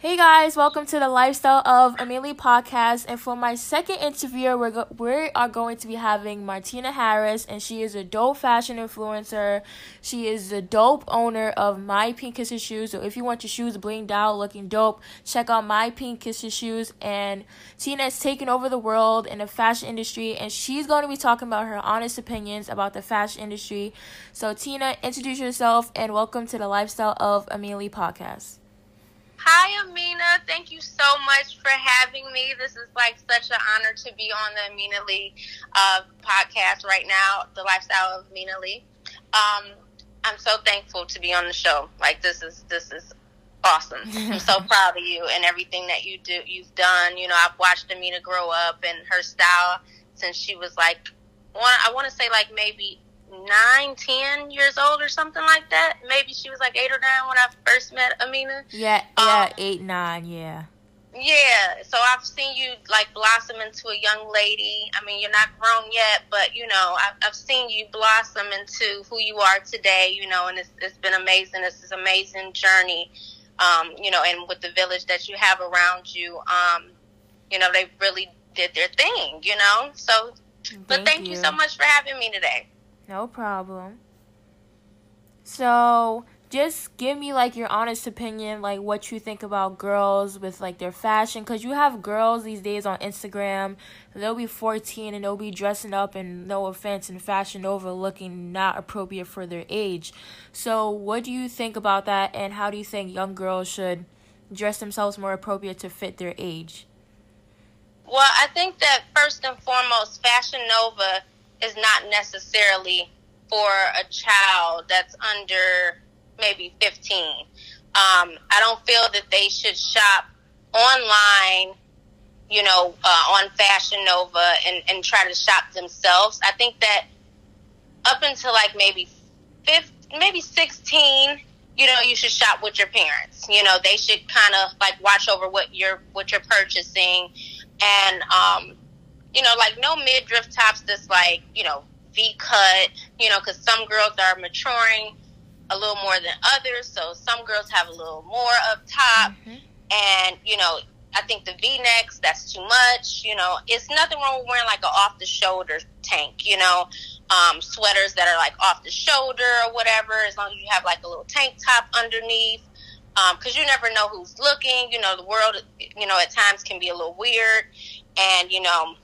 Hey guys, welcome to the Lifestyle of Amina Lee podcast. And for my second interview, we're go- we are going to be having Martina Harris, and she is a dope fashion influencer. She is the dope owner of My Pink Kisses Shoes. So if you want your shoes blinged out, looking dope, check out My Pink Kisses Shoes. And Tina is taking over the world in the fashion industry, and she's going to be talking about her honest opinions about the fashion industry. So Tina, introduce yourself and welcome to the Lifestyle of Amina Lee podcast. Hi, Amina. Thank you so much for having me. This is like such an honor to be on the Amina Lee uh, podcast right now, the lifestyle of Amina Lee. Um, I'm so thankful to be on the show. Like this is this is awesome. I'm so proud of you and everything that you do. You've done. You know, I've watched Amina grow up and her style since she was like one. I want to say like maybe nine, ten years old or something like that. Maybe she was like eight or nine when I first met Amina. Yeah, yeah, um, eight, nine, yeah. Yeah, so I've seen you like blossom into a young lady. I mean, you're not grown yet, but you know, I've, I've seen you blossom into who you are today. You know, and it's it's been amazing. This is amazing journey. Um, you know, and with the village that you have around you, um, you know, they really did their thing. You know, so. Thank but thank you. you so much for having me today. No problem. So, just give me like your honest opinion, like what you think about girls with like their fashion. Cause you have girls these days on Instagram, they'll be 14 and they'll be dressing up and no offense in fashion over looking not appropriate for their age. So, what do you think about that, and how do you think young girls should dress themselves more appropriate to fit their age? Well, I think that first and foremost, Fashion Nova is not necessarily for a child that's under maybe 15. Um, I don't feel that they should shop online, you know, uh, on Fashion Nova and, and try to shop themselves. I think that up until like maybe 15, maybe 16, you know, you should shop with your parents. You know, they should kind of like watch over what you're what you're purchasing, and um, you know, like no midriff tops that's like, you know, V cut, you know, because some girls are maturing a little more than others. So some girls have a little more up top. Mm-hmm. And, you know, I think the V necks, that's too much. You know, it's nothing wrong with wearing like an off the shoulder tank, you know, um, sweaters that are like off the shoulder or whatever, as long as you have like a little tank top underneath. Because um, you never know who's looking. You know, the world, you know, at times can be a little weird. And, you know,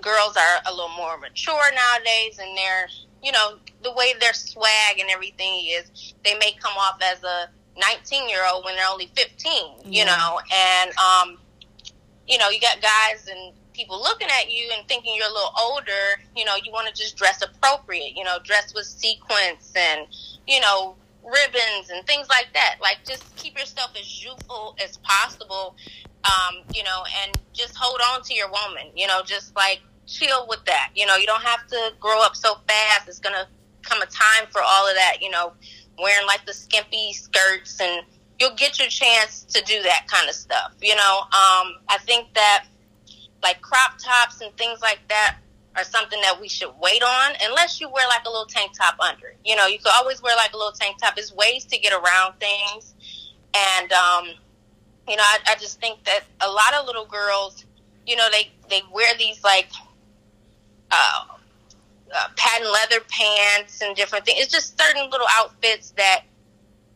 girls are a little more mature nowadays and they're you know the way their swag and everything is they may come off as a 19 year old when they're only 15 yeah. you know and um you know you got guys and people looking at you and thinking you're a little older you know you want to just dress appropriate you know dress with sequins and you know ribbons and things like that like just keep yourself as youthful as possible um, you know, and just hold on to your woman, you know, just like chill with that. You know, you don't have to grow up so fast. It's going to come a time for all of that, you know, wearing like the skimpy skirts and you'll get your chance to do that kind of stuff. You know, um, I think that like crop tops and things like that are something that we should wait on unless you wear like a little tank top under. You know, you could always wear like a little tank top. There's ways to get around things. And, um, you know, I, I just think that a lot of little girls, you know, they, they wear these like, uh, uh, patent leather pants and different things. It's just certain little outfits that,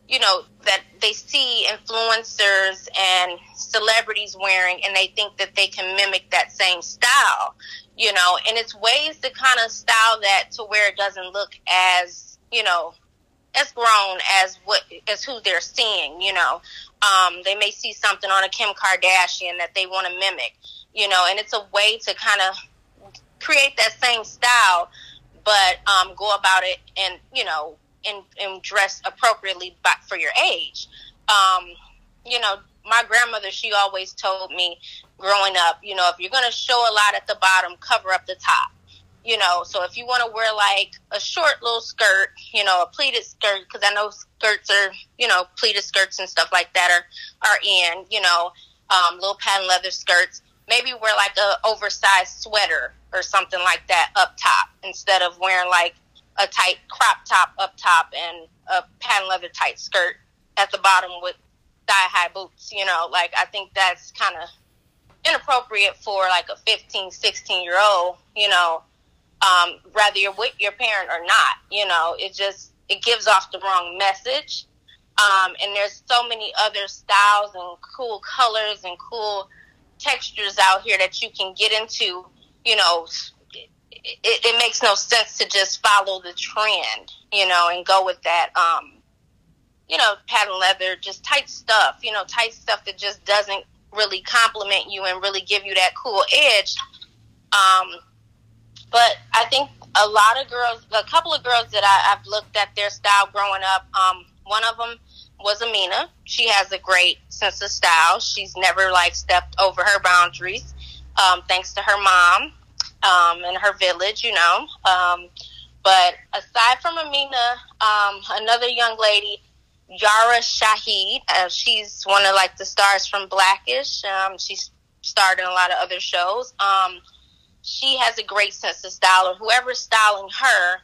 you know, that they see influencers and celebrities wearing and they think that they can mimic that same style, you know, and it's ways to kind of style that to where it doesn't look as, you know, as grown as what as who they're seeing, you know. Um, they may see something on a Kim Kardashian that they want to mimic, you know, and it's a way to kind of create that same style, but um, go about it and you know, and, and dress appropriately back for your age. Um, you know, my grandmother, she always told me growing up, you know, if you're going to show a lot at the bottom, cover up the top you know so if you want to wear like a short little skirt you know a pleated skirt because i know skirts are you know pleated skirts and stuff like that are are in you know um, little patent leather skirts maybe wear like a oversized sweater or something like that up top instead of wearing like a tight crop top up top and a patent leather tight skirt at the bottom with thigh high boots. You know, like I think that's kind of inappropriate for like a 15, 16 year old. You know, um, whether you're with your parent or not. You know, it just it gives off the wrong message. Um, and there's so many other styles and cool colors and cool textures out here that you can get into. You know, it, it makes no sense to just follow the trend, you know, and go with that. Um, you know, patent leather, just tight stuff. You know, tight stuff that just doesn't really compliment you and really give you that cool edge. Um, but I think a lot of girls, a couple of girls that I, have looked at their style growing up. Um, one of them was Amina. She has a great sense of style. She's never like stepped over her boundaries, um, thanks to her mom um, and her village, you know. Um, but aside from Amina, um, another young lady, Yara Shahidi. Uh, she's one of like the stars from Blackish. Um, she's starred in a lot of other shows. Um, she has a great sense of style, or whoever's styling her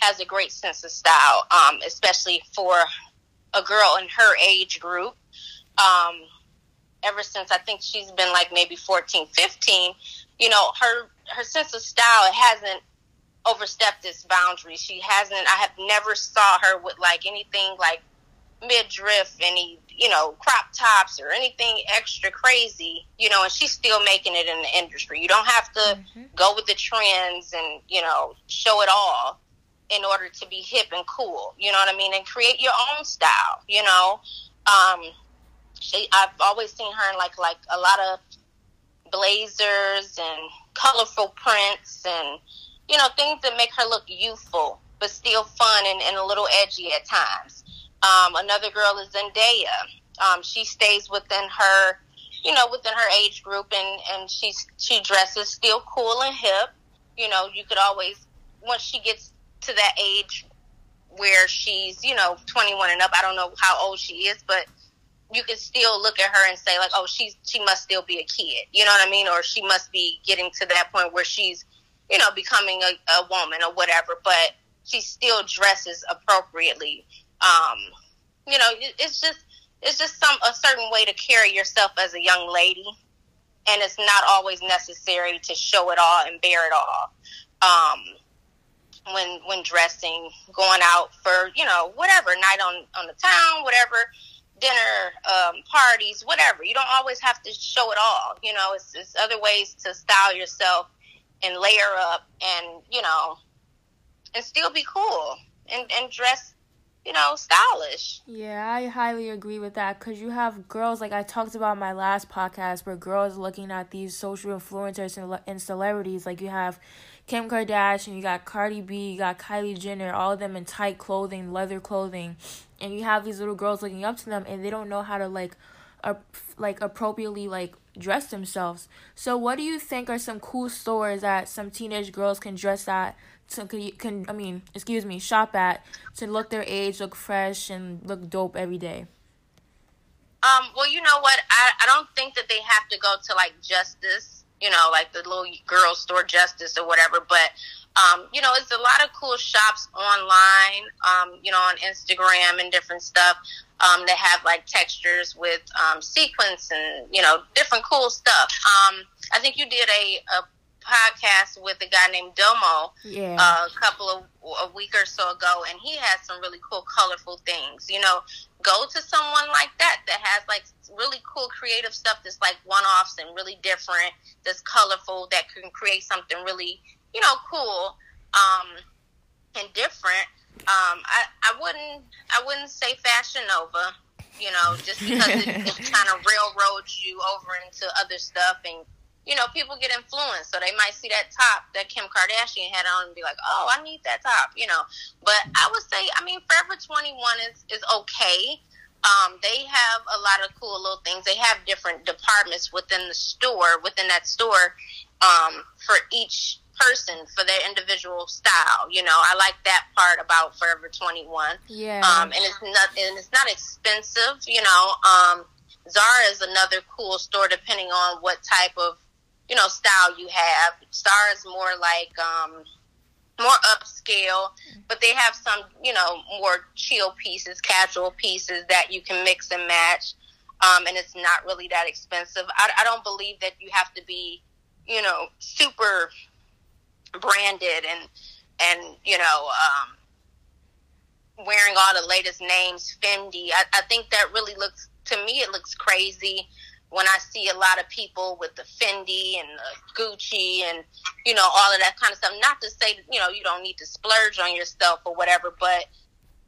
has a great sense of style, um, especially for a girl in her age group. Um, ever since I think she's been like maybe 14, 15, you know, her her sense of style hasn't overstepped its boundaries. She hasn't. I have never saw her with like anything like midriff, any you know crop tops or anything extra crazy. You know, and she's still making it in the industry. You don't have to mm-hmm. go with the trends and you know show it all in order to be hip and cool. You know what I mean? And create your own style. You know, um, she, I've always seen her in like like a lot of blazers and colorful prints and you know things that make her look youthful but still fun and, and a little edgy at times. Um, another girl is Zendaya. Um, she stays within her, you know, within her age group, and and she's she dresses still cool and hip. You know, you could always once she gets to that age where she's, you know, 21 and up. I don't know how old she is, but you can still look at her and say like, oh, she's she must still be a kid. You know what I mean? Or she must be getting to that point where she's, you know, becoming a, a woman or whatever. But she still dresses appropriately. Um, you know, it's just it's just some a certain way to carry yourself as a young lady, and it's not always necessary to show it all and bear it all. Um, when when dressing, going out for you know whatever night on on the town, whatever dinner um, parties, whatever. You don't always have to show it all. You know, it's, it's other ways to style yourself and layer up, and you know, and still be cool and and dress you know, stylish. Yeah, I highly agree with that because you have girls, like I talked about my last podcast, where girls looking at these social influencers and, and celebrities. Like you have Kim Kardashian, you got Cardi B, you got Kylie Jenner, all of them in tight clothing, leather clothing, and you have these little girls looking up to them, and they don't know how to like, uh, like appropriately like dress themselves. So, what do you think are some cool stores that some teenage girls can dress at? To can, can I mean, excuse me, shop at to look their age, look fresh, and look dope every day. Um, well, you know what? I, I don't think that they have to go to like Justice you know, like the little girl store justice or whatever. But, um, you know, it's a lot of cool shops online, um, you know, on Instagram and different stuff um, that have like textures with um, sequins and, you know, different cool stuff. Um, I think you did a, a podcast with a guy named Domo yeah. uh, a couple of a week or so ago, and he has some really cool, colorful things. You know, go to someone like that that has like really cool, creative stuff that's like one offs and really different, that's colorful, that can create something really, you know, cool um, and different. Um, I, I wouldn't I wouldn't say Fashion Nova, you know, just because it, it kind of railroads you over into other stuff and you know, people get influenced. So they might see that top that Kim Kardashian had on and be like, oh, I need that top, you know. But I would say, I mean, Forever 21 is, is okay. Um, they have a lot of cool little things. They have different departments within the store, within that store, um, for each person for their individual style. You know, I like that part about Forever 21. Yeah. Um, and it's not, and it's not expensive, you know. Um, Zara is another cool store depending on what type of you know style you have. Zara is more like um, more upscale, but they have some you know more chill pieces, casual pieces that you can mix and match. um, and it's not really that expensive. I, I don't believe that you have to be, you know, super branded and and you know um, wearing all the latest names, Fendi. I, I think that really looks to me it looks crazy when I see a lot of people with the Fendi and the Gucci and you know all of that kind of stuff. Not to say you know you don't need to splurge on yourself or whatever, but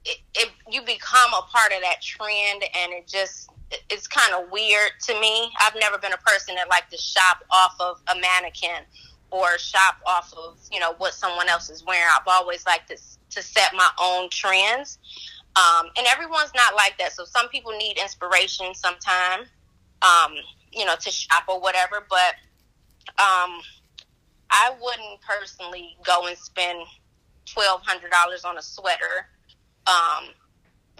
it, it you become a part of that trend, and it just it's kind of weird to me. I've never been a person that like to shop off of a mannequin or shop off of you know what someone else is wearing. I've always liked to to set my own trends. Um, and everyone's not like that. So some people need inspiration sometime, um, you know, to shop or whatever. But um, I wouldn't personally go and spend twelve hundred dollars on a sweater. Um,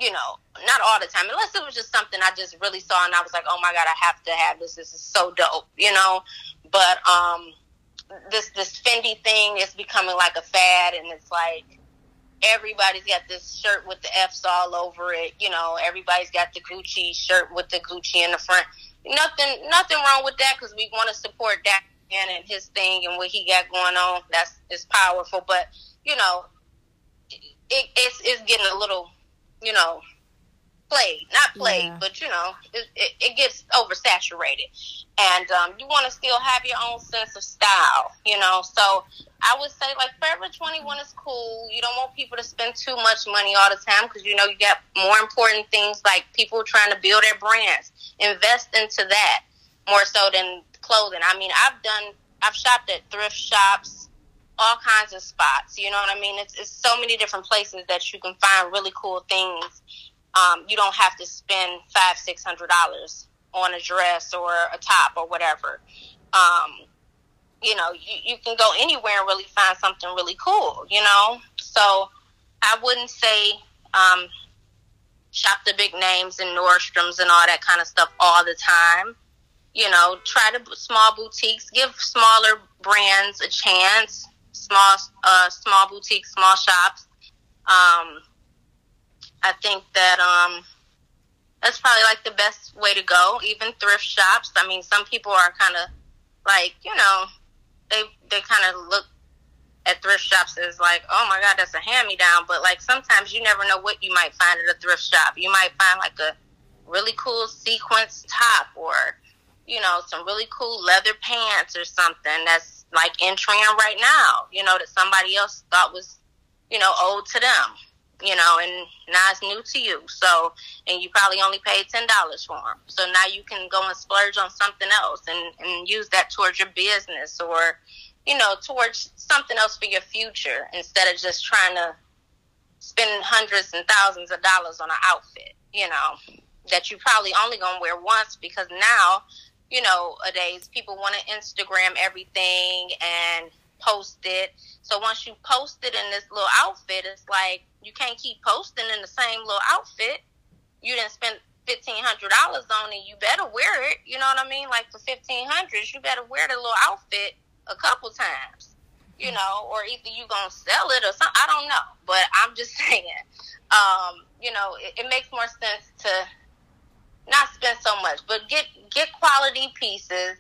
you know, not all the time, unless it was just something I just really saw and I was like, oh my god, I have to have this. This is so dope, you know. But um, this this Fendi thing is becoming like a fad, and it's like everybody's got this shirt with the F's all over it. You know, everybody's got the Gucci shirt with the Gucci in the front. Nothing, nothing wrong with that because we want to support that man and his thing and what he got going on. That's is powerful, but you know, it, it's it's getting a little, you know, played, not played, yeah. but you know, it, it, it gets oversaturated, and um, you want to still have your own sense of style, you know. So I would say like Forever Twenty One is cool. You don't want people to spend too much money all the time because you know you got more important things like people trying to build their brands. Invest into that more so than clothing. I mean, I've done, I've shopped at thrift shops all kinds of spots. You know what I mean? It's, it's so many different places that you can find really cool things um, you don't have to spend five, six hundred dollars on a dress or a top or whatever. Um, you know, you, you can go anywhere and really find something really cool, you know? So I wouldn't say um, shop the big names and Nordstrom's and all that kind of stuff all the time. You know, try to small boutiques, give smaller brands a chance, small uh, small boutiques, small shops. Um, I think that um, that's probably like the best way to go. Even thrift shops. I mean, some people are kind of like you know they they kind of look at thrift shops as like, oh my god, that's a hand me down. But like sometimes you never know what you might find at a thrift shop. You might find like a really cool sequins top or you know some really cool leather pants or something that's like in trend right now. You know that somebody else thought was you know owed to them you know, and now it's new to you. So, and you probably only paid ten dollars for them. So now you can go and splurge on something else and and use that towards your business or, you know, towards something else for your future instead of just trying to spend hundreds and thousands of dollars on an outfit. You know, that you probably only gonna wear once because now, you know, nowadays people want to Instagram everything and post it. So once you post it in this little outfit, it's like you can't keep posting in the same little outfit. You didn't spend fifteen hundred dollars on it. You better wear it. You know what I mean? Like for fifteen hundred, you better wear the little outfit a couple times. You know, or either you gonna sell it or something. I don't know, but I'm just saying. Um, you know, it, it makes more sense to not spend so much, but get get quality pieces.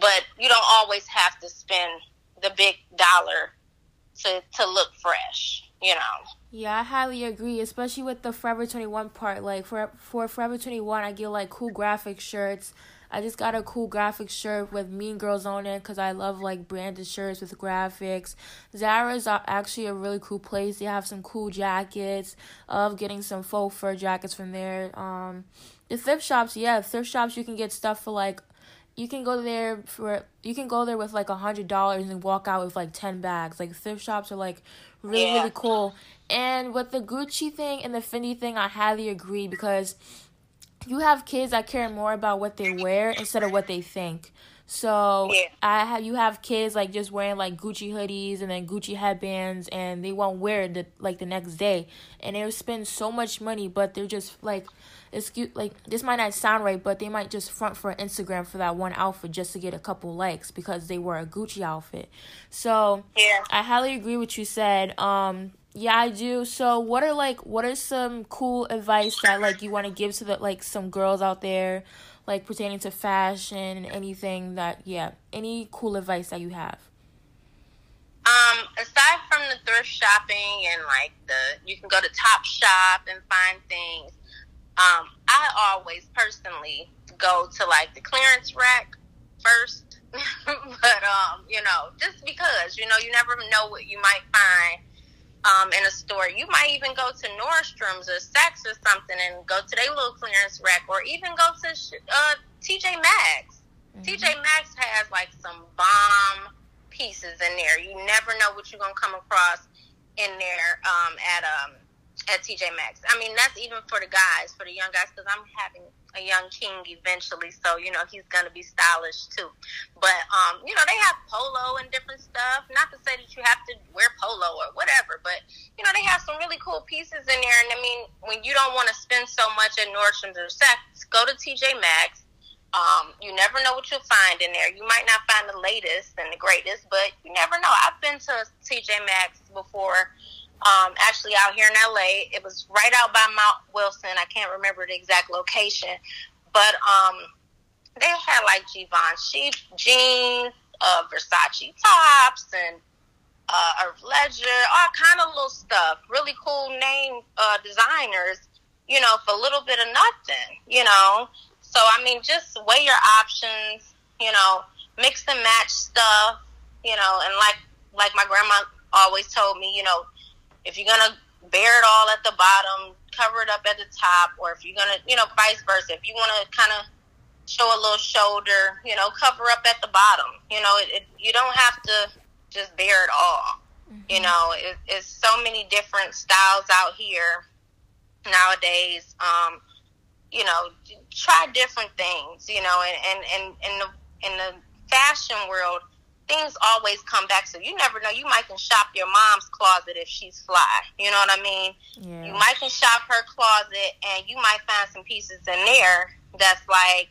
But you don't always have to spend the big dollar to to look fresh. You know. Yeah, I highly agree, especially with the Forever 21 part. Like for for Forever 21, I get like cool graphic shirts. I just got a cool graphic shirt with Mean Girls on it because I love like branded shirts with graphics. Zara is actually a really cool place. They have some cool jackets. Of getting some faux fur jackets from there. Um, the thrift shops, yeah, thrift shops you can get stuff for like you can go there for you can go there with like a hundred dollars and walk out with like ten bags. Like thrift shops are like really yeah. really cool. And with the Gucci thing and the Fendi thing, I highly agree because you have kids that care more about what they wear instead of what they think. So yeah. I have you have kids like just wearing like Gucci hoodies and then Gucci headbands and they won't wear it the, like the next day and they spend so much money but they're just like excuse like this might not sound right but they might just front for Instagram for that one outfit just to get a couple likes because they wear a Gucci outfit. So yeah. I highly agree with you said. Um Yeah, I do. So, what are like what are some cool advice that like you want to give to the like some girls out there like pertaining to fashion and anything that yeah, any cool advice that you have? Um, aside from the thrift shopping and like the you can go to Top Shop and find things. Um, I always personally go to like the clearance rack first. but um, you know, just because, you know, you never know what you might find um, in a store. You might even go to Nordstrom's or Saks or something and go to their little clearance rack, or even go to uh, TJ Maxx. Mm-hmm. TJ Maxx has like some bomb pieces in there. You never know what you're gonna come across in there um, at um, at TJ Maxx. I mean, that's even for the guys, for the young guys, because I'm having a young king eventually, so you know he's gonna be stylish too. But um, you know they have polo and different stuff. Not to say that you have to wear polo or whatever, but you know they have some really cool pieces in there. And I mean, when you don't want to spend so much at Nordstrom's or Saks, go to TJ Maxx. Um, you never know what you'll find in there. You might not find the latest and the greatest, but you never know. I've been to TJ Maxx before um, actually out here in LA. It was right out by Mount Wilson. I can't remember the exact location, but um, they had like Givenchy jeans, uh, Versace tops, and uh, Herve Leger, all kind of little stuff. Really cool name uh, designers, you know, for a little bit of nothing, you know. So I mean, just weigh your options, you know, mix and match stuff, you know, and like like my grandma always told me, you know, if you're gonna bear it all at the bottom, cover it up at the top, or if you're gonna, you know, vice versa. If you want to kind of show a little shoulder, you know, cover up at the bottom. You know, it, it, you don't have to just bear it all. Mm-hmm. You know, it, it's so many different styles out here nowadays. Um, you know, try different things. You know, and and and in the in the fashion world, things always come back. So you never know. You might can shop your mom's closet if she's fly. You know what I mean? Yeah. You might can shop her closet and you might find some pieces in there that's like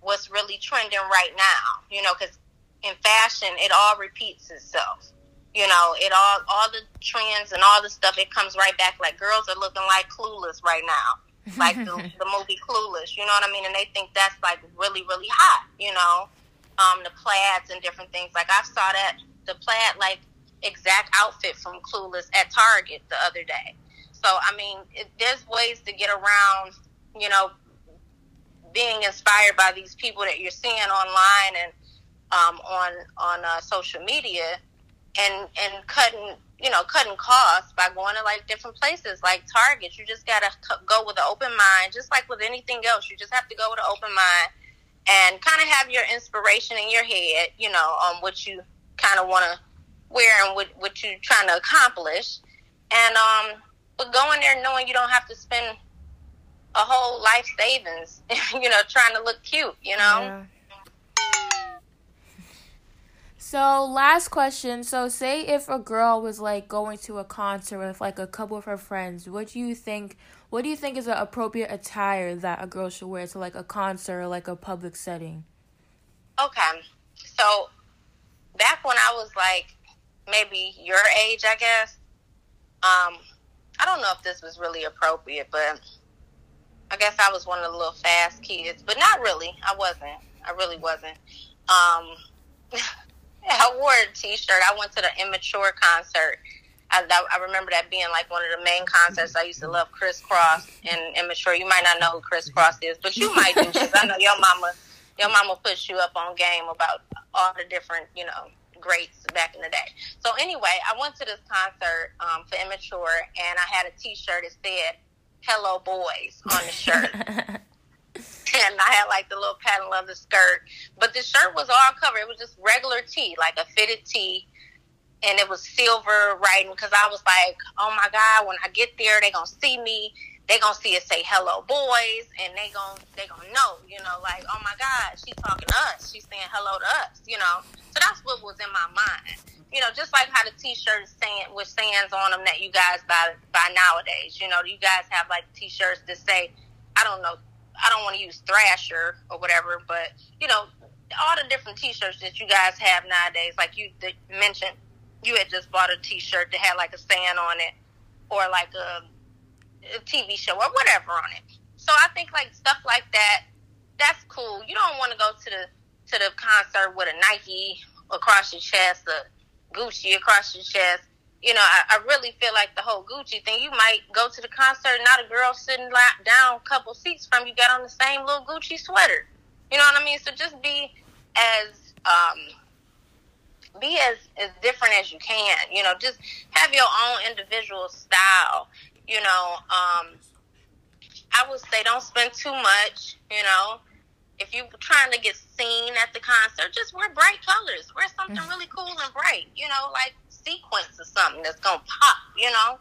what's really trending right now. You know, because in fashion, it all repeats itself. You know, it all all the trends and all the stuff. It comes right back. Like girls are looking like clueless right now. like the, the movie Clueless, you know what I mean? And they think that's like really, really hot, you know? Um, the plaids and different things. Like I saw that the plaid like exact outfit from Clueless at Target the other day. So I mean, it, there's ways to get around, you know, being inspired by these people that you're seeing online and um, on on uh, social media, and and cutting you know cutting costs by going to like different places like Target. You just gotta go with an open mind, just like with anything else. You just have to go with an open mind and kind of have your inspiration in your head, you know, on what you kind of want to wear and what, what you're trying to accomplish. And, um, but going there knowing you don't have to spend a whole life savings, you know, trying to look cute, you know? Yeah. So, last question. So, say if a girl was like going to a concert with like a couple of her friends, what do you think what do you think is an appropriate attire that a girl should wear to like a concert or like a public setting? Okay. So back when I was like maybe your age, I guess. Um, I don't know if this was really appropriate, but I guess I was one of the little fast kids, but not really. I wasn't. I really wasn't. Um, I wore a t-shirt. I went to the Immature concert I, I remember that being like one of the main concerts. I used to love Kris Kross and Immature. You might not know who Kris Kross is, but you might because I know your mama, your mama puts you up on game about all the different, you know, greats back in the day. So anyway, I went to this concert um, for Immature, and I had a T-shirt that said "Hello Boys" on the shirt. and I had like the little pattern of the skirt, but the shirt was all covered. It was just regular tee, like a fitted tee and it was silver writing because I was like, oh my God, when I get there, they gonna see me. They gonna see it say hello boys, and they gonna they gonna know, you know, like oh my God, she's talking to us. She's saying hello to us, you know. So that's what was in my mind, you know, just like how the T-shirts saying with sayings on them that you guys buy buy nowadays. You know, you guys have like T-shirts that say, I don't know, I don't want to use Thrasher or whatever, but you know, all the different T-shirts that you guys have nowadays, like you mentioned you had just bought a T-shirt that had like a saying on it, or like a, a TV show or whatever on it. So I think like stuff like that, that's cool. You don't want to go to the to the concert with a Nike across your chest, a Gucci across your chest. You know, I, I really feel like the whole Gucci thing. You might go to the concert, not a girl sitting down a couple seats from you, got on the same little Gucci sweater. You know what I mean? So just be as um, be as, as different as you can. You know, just have your own individual style. You know, um, I would say don't spend too much. You know, if you're trying to get seen at the concert, just wear bright colors. Wear something mm. really cool and bright. You know, like sequins or something that's gonna pop. You know,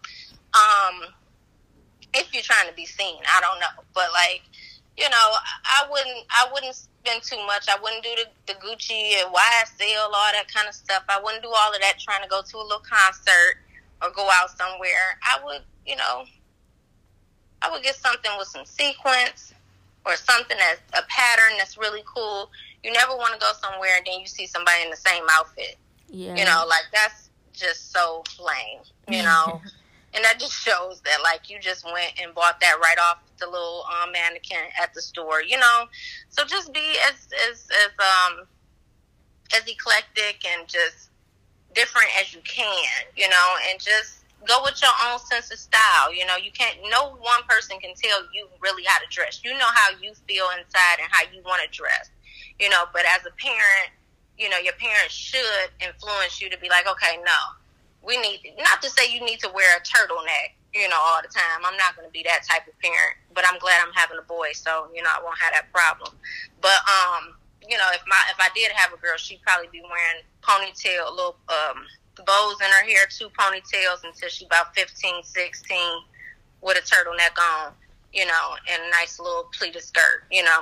um, if you're trying to be seen, I don't know, but like, you know, I wouldn't, I wouldn't spend too much. I wouldn't do the, the Gucci and YSL, all that kind of stuff. I wouldn't do all of that trying to go to a little concert or go out somewhere. I would, you know, I would get something with some sequins or something that's a pattern that's really cool. You never want to go somewhere and then you see somebody in the same outfit. Yeah. You know, like that's just so lame, you know? and that just shows that like you just went and bought that right off the little um, mannequin at the store, you know. So just be as as as um as eclectic and just different as you can, you know, and just go with your own sense of style. You know, you can't. No one person can tell you really how to dress. You know how you feel inside and how you want to dress. You know, but as a parent, you know, your parents should influence you to be like, okay, no, we need not to say you need to wear a turtleneck, you know, all the time. I'm not going to be that type of parent, but I'm glad I'm having a boy, so you know I won't have that problem. But um, you know, if my if I did have a girl, she'd probably be wearing ponytail, little um bows in her hair, two ponytails until she about 15, 16 with a turtleneck on, you know, and a nice little pleated skirt. You know,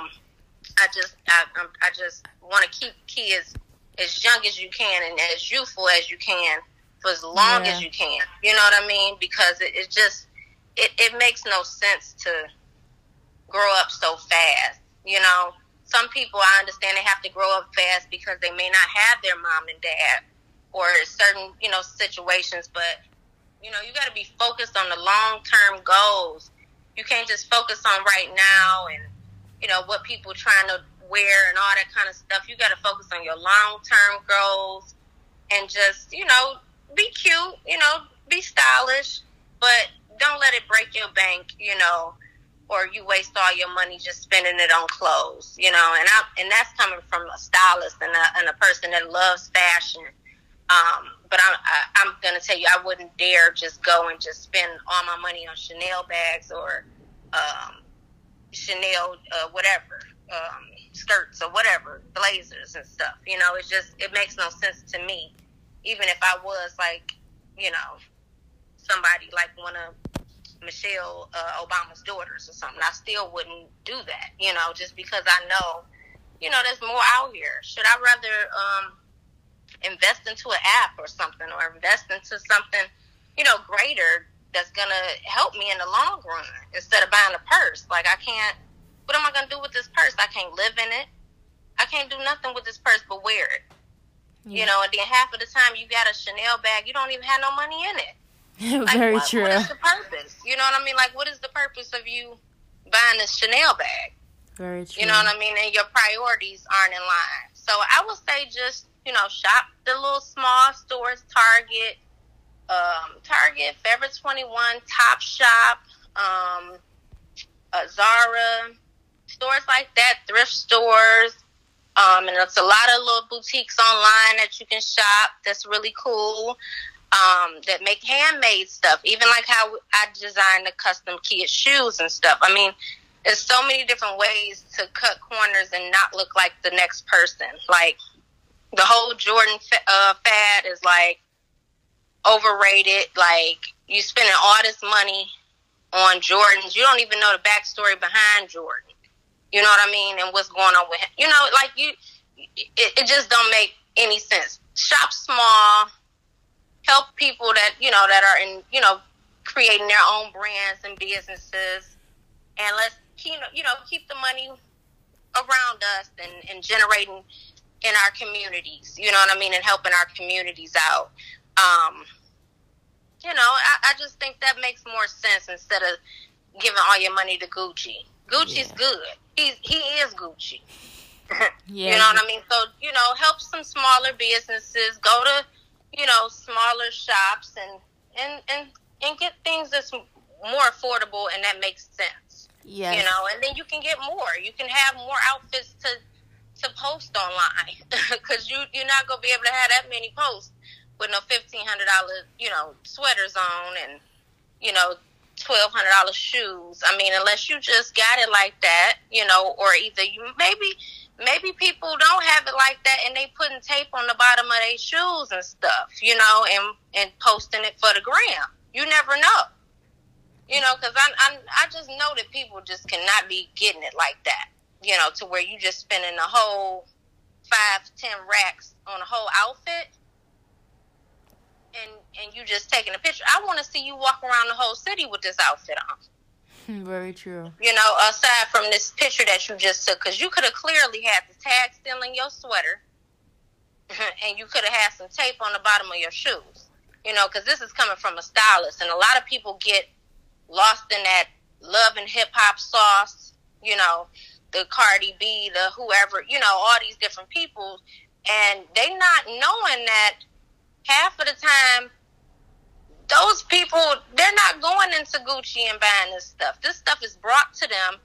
I just I I just want to keep kids as young as you can and as youthful as you can for as long yeah. as you can. You know what I mean? Because it, it just it, it makes no sense to grow up so fast. You know, some people I understand they have to grow up fast because they may not have their mom and dad or certain you know situations, but you know you got to be focused on the long term goals. You can't just focus on right now and you know what people trying to wear and all that kind of stuff. You got to focus on your long term goals and just you know be cute, you know, be stylish, but don't let it break your bank, you know, or you waste all your money just spending it on clothes, you know. And I and that's coming from a stylist and a, and a person that loves fashion. Um, but I'm I, I'm gonna tell you, I wouldn't dare just go and just spend all my money on Chanel bags or um, Chanel uh, whatever um, skirts or whatever blazers and stuff. You know, it's just it makes no sense to me even if I was like, you know, somebody like one of Michelle uh, Obama's daughters or something, I still wouldn't do that, you know, just because I know, you know, there's more out here. Should I rather um, invest into an app or something or invest into something, you know, greater that's going to help me in the long run instead of buying a purse? Like, I can't, what am I going to do with this purse? I can't live in it. I can't do nothing with this purse but wear it. Yeah. You know, and then half of the time you got a Chanel bag, you don't even have no money in it. like, Very what, true. What is the purpose? You know what I mean? Like, what is the purpose of you buying this Chanel bag? Very true. You know what I mean? And your priorities aren't in line. So I would say just, you know, shop the little small stores, Target, um, Target, Forever 21, Top Shop, um, uh, Zara, stores like that, thrift stores, um, and there's a lot of little boutiques online that you can shop that's really cool. Um, that make handmade stuff, even like how I design the custom kid shoes and stuff. I mean, there's so many different ways to cut corners and not look like the next person. Like the whole Jordan uh, fad is like overrated. Like you spending all this money on Jordans, you don't even know the backstory behind Jordan. You know what I mean? And what's going on with him? You know, like you, it, it just don't make any sense. Shop small, help people that you know that are in you know creating their own brands and businesses, and let's keep you know keep the money around us and, and generating in our communities. You know what I mean, and helping our communities out. Um, you know, I, I just think that makes more sense instead of giving all your money to Gucci. Gucci's yeah. good. He's he is Gucci. yeah. You know what I mean? So, you know, help some smaller businesses, go to, you know, smaller shops and and and and get things that's more affordable and that makes sense. Yeah. You know, and then you can get more. You can have more outfits to to post online because you you're not gonna be able to have that many posts with no fifteen hundred dollar you know sweaters on and you know twelve hundred dollar shoes. I mean, unless you just got it like that, you know, or either you maybe maybe people don't have it like that and they putting tape on the bottom of their shoes and stuff, you know, and and posting it for the gram. You never know. You know, because I, I I just know that people just cannot be getting it like that you know, to where you just spending a whole five, ten racks on a whole outfit, and and you just taking a picture. I want to see you walk around the whole city with this outfit on. Very true. You know, aside from this picture that you just took, because you could have clearly had the tag still in your sweater, and you could have had some tape on the bottom of your shoes. You know, because this is coming from a stylist, and a lot of people get lost in that love and hip hop sauce. You know, the Cardi B, the whoever, you know, all these different people, and they not knowing that half of the time those people they're not going into Gucci and buying this stuff. This stuff is brought to them.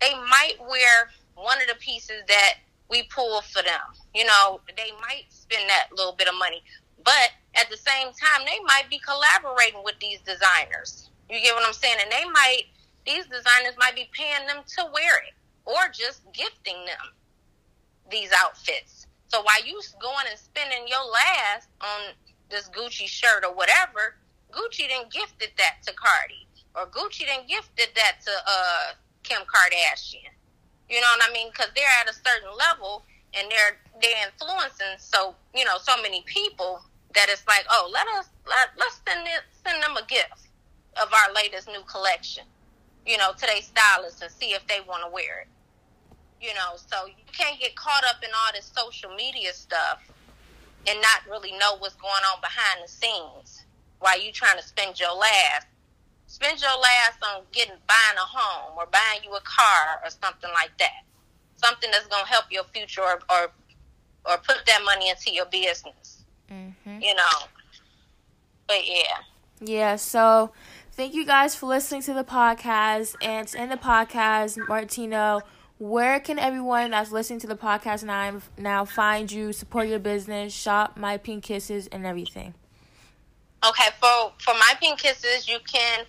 They might wear one of the pieces that we pull for them. You know, they might spend that little bit of money, but at the same time, they might be collaborating with these designers. You get what I'm saying? And they might, these designers might be paying them to wear it or just gifting them these outfits. So while you going and spending your last on this Gucci shirt or whatever, Gucci then gifted that to Cardi, or Gucci then gifted that to uh, Kim Kardashian. You know what I mean? Because they're at a certain level and they're they're influencing so you know so many people that it's like, oh, let us let let's send it, send them a gift of our latest new collection. You know, to their stylists and see if they want to wear it you know, so you can't get caught up in all this social media stuff and not really know what's going on behind the scenes while you trying to spend your last. Spend your last on getting buying a home or buying you a car or something like that. Something that's gonna help your future or or, or put that money into your business. Mm-hmm. You know. But yeah. Yeah, so thank you guys for listening to the podcast. And to end the podcast, Martina, where can everyone that's listening to the podcast now now find you, support your business, shop My Pink Kisses, and everything? Okay, for for My Pink Kisses, you can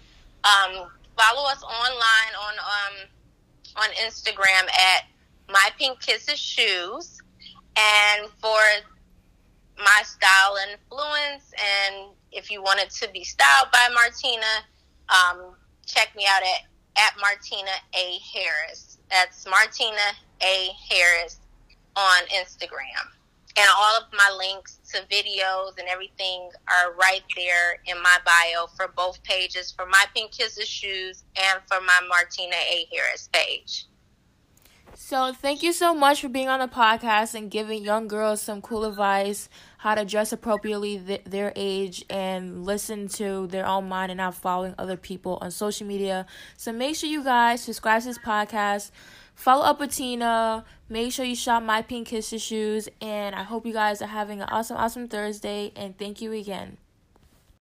um, follow us online on um, on Instagram at My Pink Kisses Shoes, and for my style influence, and if you wanted to be styled by Martina, um, check me out at at Martina A Harris. That's Martina A. Harris on Instagram. And all of my links to videos and everything are right there in my bio for both pages for my Pink Kisses shoes and for my Martina A. Harris page. So, thank you so much for being on the podcast and giving young girls some cool advice how to dress appropriately th- their age and listen to their own mind and not following other people on social media. So, make sure you guys subscribe to this podcast, follow up with Tina, make sure you shop My Pink Kisses shoes, and I hope you guys are having an awesome, awesome Thursday. And thank you again.